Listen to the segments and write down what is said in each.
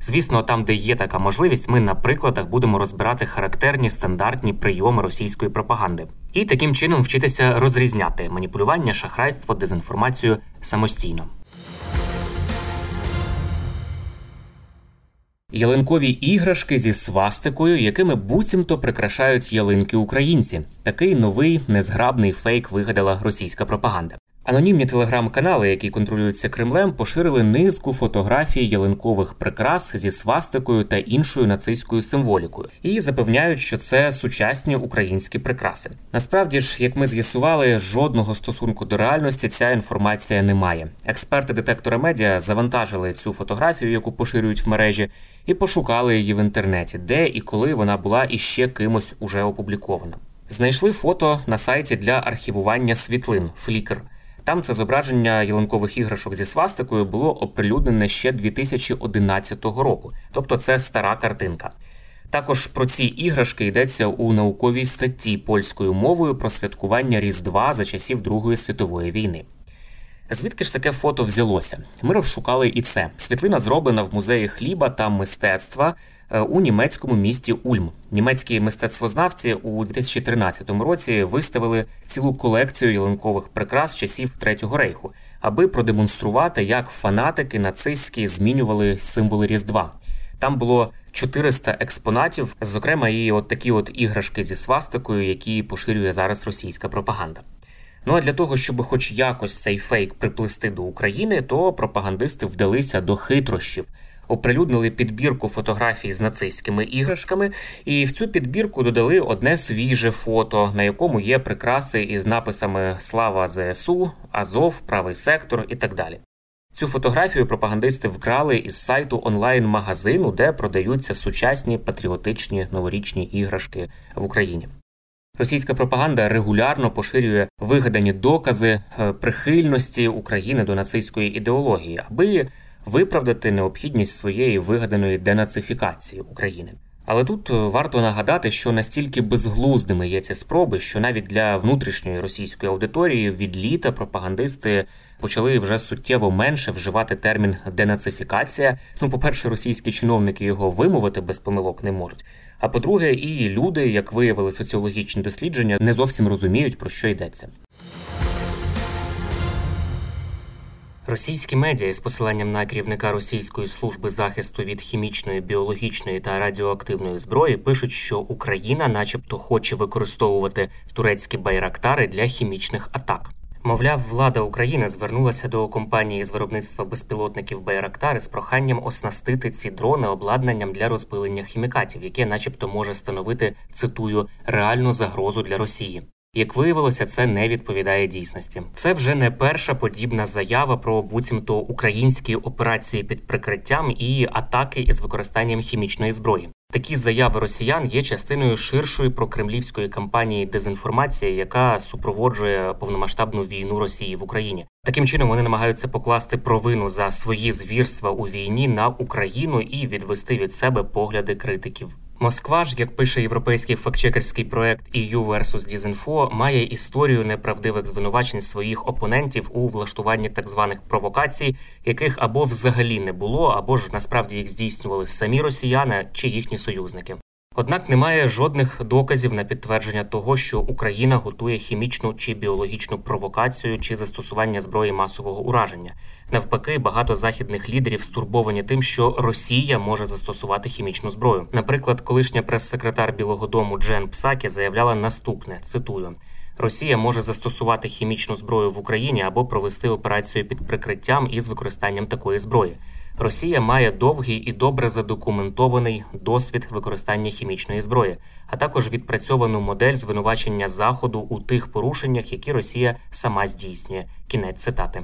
Звісно, там, де є така можливість, ми на прикладах будемо розбирати характерні стандартні прийоми російської пропаганди і таким чином вчитися розрізняти маніпулювання, шахрайство, дезінформацію самостійно. Ялинкові іграшки зі свастикою, якими буцімто прикрашають ялинки українці. Такий новий незграбний фейк вигадала російська пропаганда. Анонімні телеграм-канали, які контролюються Кремлем, поширили низку фотографій ялинкових прикрас зі свастикою та іншою нацистською символікою, і запевняють, що це сучасні українські прикраси. Насправді ж, як ми з'ясували, жодного стосунку до реальності ця інформація не має. Експерти детектора медіа завантажили цю фотографію, яку поширюють в мережі, і пошукали її в інтернеті, де і коли вона була іще кимось уже опублікована. Знайшли фото на сайті для архівування світлин Flickr. Там це зображення ялинкових іграшок зі свастикою було оприлюднене ще 2011 року, тобто це стара картинка. Також про ці іграшки йдеться у науковій статті польською мовою про святкування Різдва за часів Другої світової війни. Звідки ж таке фото взялося? Ми розшукали і це. Світлина зроблена в музеї хліба та мистецтва у німецькому місті Ульм. Німецькі мистецтвознавці у 2013 році виставили цілу колекцію ялинкових прикрас часів Третього рейху, аби продемонструвати, як фанатики нацистські змінювали символи Різдва. Там було 400 експонатів, зокрема, і от такі от іграшки зі свастикою, які поширює зараз російська пропаганда. Ну а для того, щоб хоч якось цей фейк приплести до України, то пропагандисти вдалися до хитрощів оприлюднили підбірку фотографій з нацистськими іграшками, і в цю підбірку додали одне свіже фото, на якому є прикраси із написами Слава ЗСУ, Азов, Правий сектор і так далі. Цю фотографію пропагандисти вкрали із сайту онлайн-магазину, де продаються сучасні патріотичні новорічні іграшки в Україні. Російська пропаганда регулярно поширює вигадані докази е, прихильності України до нацистської ідеології, аби виправдати необхідність своєї вигаданої денацифікації України. Але тут е, варто нагадати, що настільки безглуздими є ці спроби, що навіть для внутрішньої російської аудиторії від літа пропагандисти почали вже суттєво менше вживати термін денацифікація. Ну, по-перше, російські чиновники його вимовити без помилок не можуть. А по-друге, і люди, як виявили соціологічні дослідження, не зовсім розуміють про що йдеться. Російські медіа з посиланням на керівника Російської служби захисту від хімічної, біологічної та радіоактивної зброї пишуть, що Україна, начебто, хоче використовувати турецькі байрактари для хімічних атак. Мовляв, влада України звернулася до компанії з виробництва безпілотників Байрактари з проханням оснастити ці дрони обладнанням для розпилення хімікатів, яке, начебто, може становити цитую реальну загрозу для Росії. Як виявилося, це не відповідає дійсності. Це вже не перша подібна заява про буцімто українські операції під прикриттям і атаки із використанням хімічної зброї. Такі заяви росіян є частиною ширшої прокремлівської кампанії дезінформації, яка супроводжує повномасштабну війну Росії в Україні. Таким чином вони намагаються покласти провину за свої звірства у війні на Україну і відвести від себе погляди критиків. Москва ж, як пише європейський фактчекерський проект EU vs Disinfo, має історію неправдивих звинувачень своїх опонентів у влаштуванні так званих провокацій, яких або взагалі не було, або ж насправді їх здійснювали самі росіяни чи їхні союзники. Однак немає жодних доказів на підтвердження того, що Україна готує хімічну чи біологічну провокацію чи застосування зброї масового ураження. Навпаки, багато західних лідерів стурбовані тим, що Росія може застосувати хімічну зброю. Наприклад, колишня прес-секретар Білого Дому Джен Псакі заявляла наступне: цитую. Росія може застосувати хімічну зброю в Україні або провести операцію під прикриттям із використанням такої зброї. Росія має довгий і добре задокументований досвід використання хімічної зброї, а також відпрацьовану модель звинувачення заходу у тих порушеннях, які Росія сама здійснює. Кінець цитати.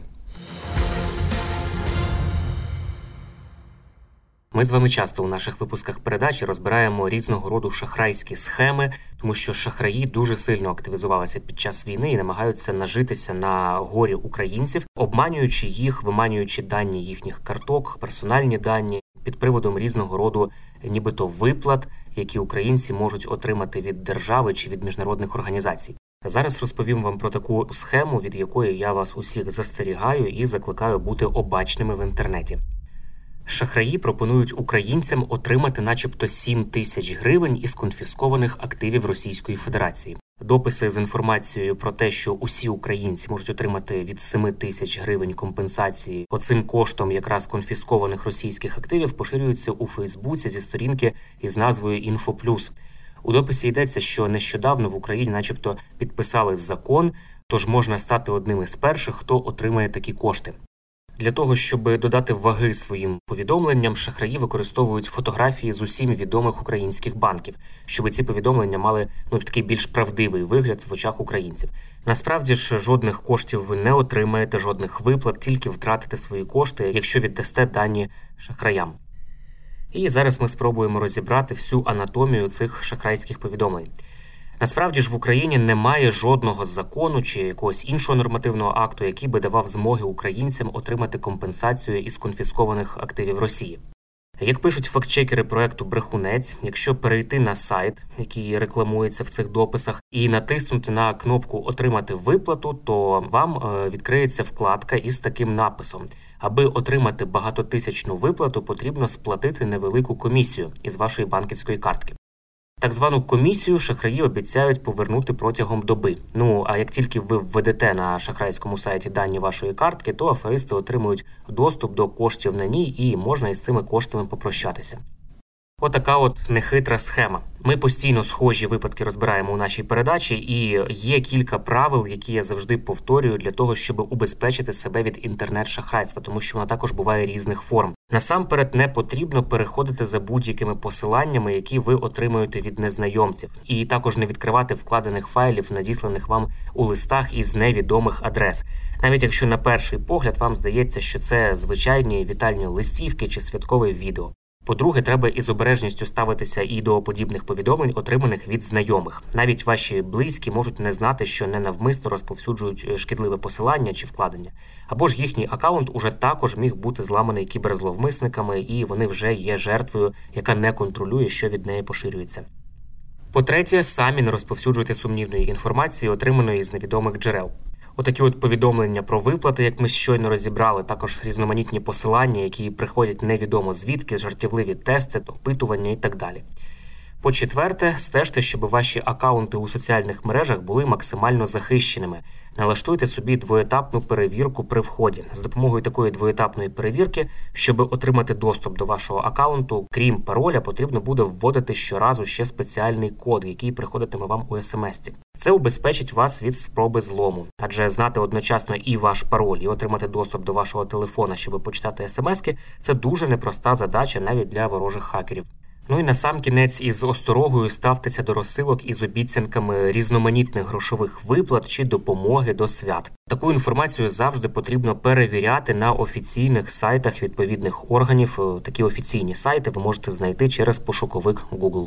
Ми з вами часто у наших випусках передачі розбираємо різного роду шахрайські схеми, тому що шахраї дуже сильно активізувалися під час війни і намагаються нажитися на горі українців, обманюючи їх, виманюючи дані їхніх карток, персональні дані під приводом різного роду, нібито виплат, які українці можуть отримати від держави чи від міжнародних організацій. Зараз розповім вам про таку схему, від якої я вас усіх застерігаю і закликаю бути обачними в інтернеті. Шахраї пропонують українцям отримати, начебто, 7 тисяч гривень із конфіскованих активів Російської Федерації. Дописи з інформацією про те, що усі українці можуть отримати від 7 тисяч гривень компенсації оцим коштом якраз конфіскованих російських активів, поширюються у Фейсбуці зі сторінки із назвою «Інфоплюс». У дописі йдеться, що нещодавно в Україні, начебто, підписали закон, тож можна стати одним із перших, хто отримає такі кошти. Для того щоб додати ваги своїм повідомленням, шахраї використовують фотографії з усім відомих українських банків, щоб ці повідомлення мали ну такий більш правдивий вигляд в очах українців. Насправді ж жодних коштів ви не отримаєте, жодних виплат, тільки втратите свої кошти, якщо віддасте дані шахраям. І зараз ми спробуємо розібрати всю анатомію цих шахрайських повідомлень. Насправді ж в Україні немає жодного закону чи якогось іншого нормативного акту, який би давав змоги українцям отримати компенсацію із конфіскованих активів Росії. Як пишуть фактчекери проекту Брехунець, якщо перейти на сайт, який рекламується в цих дописах, і натиснути на кнопку Отримати виплату, то вам е, відкриється вкладка із таким написом: аби отримати багатотисячну виплату, потрібно сплатити невелику комісію із вашої банківської картки. Так звану комісію шахраї обіцяють повернути протягом доби. Ну а як тільки ви введете на шахрайському сайті дані вашої картки, то аферисти отримують доступ до коштів на ній і можна із цими коштами попрощатися. Отака от нехитра схема. Ми постійно схожі випадки розбираємо у нашій передачі, і є кілька правил, які я завжди повторюю для того, щоб убезпечити себе від інтернет-шахрайства, тому що вона також буває різних форм. Насамперед не потрібно переходити за будь-якими посиланнями, які ви отримуєте від незнайомців, і також не відкривати вкладених файлів, надісланих вам у листах із невідомих адрес, навіть якщо на перший погляд вам здається, що це звичайні вітальні листівки чи святкове відео. По-друге, треба із обережністю ставитися і до подібних повідомлень, отриманих від знайомих. Навіть ваші близькі можуть не знати, що ненавмисно розповсюджують е, шкідливе посилання чи вкладення, або ж їхній акаунт уже також міг бути зламаний кіберзловмисниками, і вони вже є жертвою, яка не контролює, що від неї поширюється. По-третє, самі не розповсюджуйте сумнівної інформації, отриманої з невідомих джерел. Отакі от повідомлення про виплати, як ми щойно розібрали, також різноманітні посилання, які приходять невідомо звідки, жартівливі тести, опитування і так далі. По четверте, стежте, щоб ваші акаунти у соціальних мережах були максимально захищеними. Налаштуйте собі двоетапну перевірку при вході. З допомогою такої двоетапної перевірки, щоб отримати доступ до вашого акаунту, крім пароля, потрібно буде вводити щоразу ще спеціальний код, який приходитиме вам у смс-ті. Це убезпечить вас від спроби злому, адже знати одночасно і ваш пароль, і отримати доступ до вашого телефона, щоб почитати смски, це дуже непроста задача навіть для ворожих хакерів. Ну і на сам кінець із осторогою ставтеся до розсилок із обіцянками різноманітних грошових виплат чи допомоги до свят. Таку інформацію завжди потрібно перевіряти на офіційних сайтах відповідних органів. Такі офіційні сайти ви можете знайти через пошуковик Google.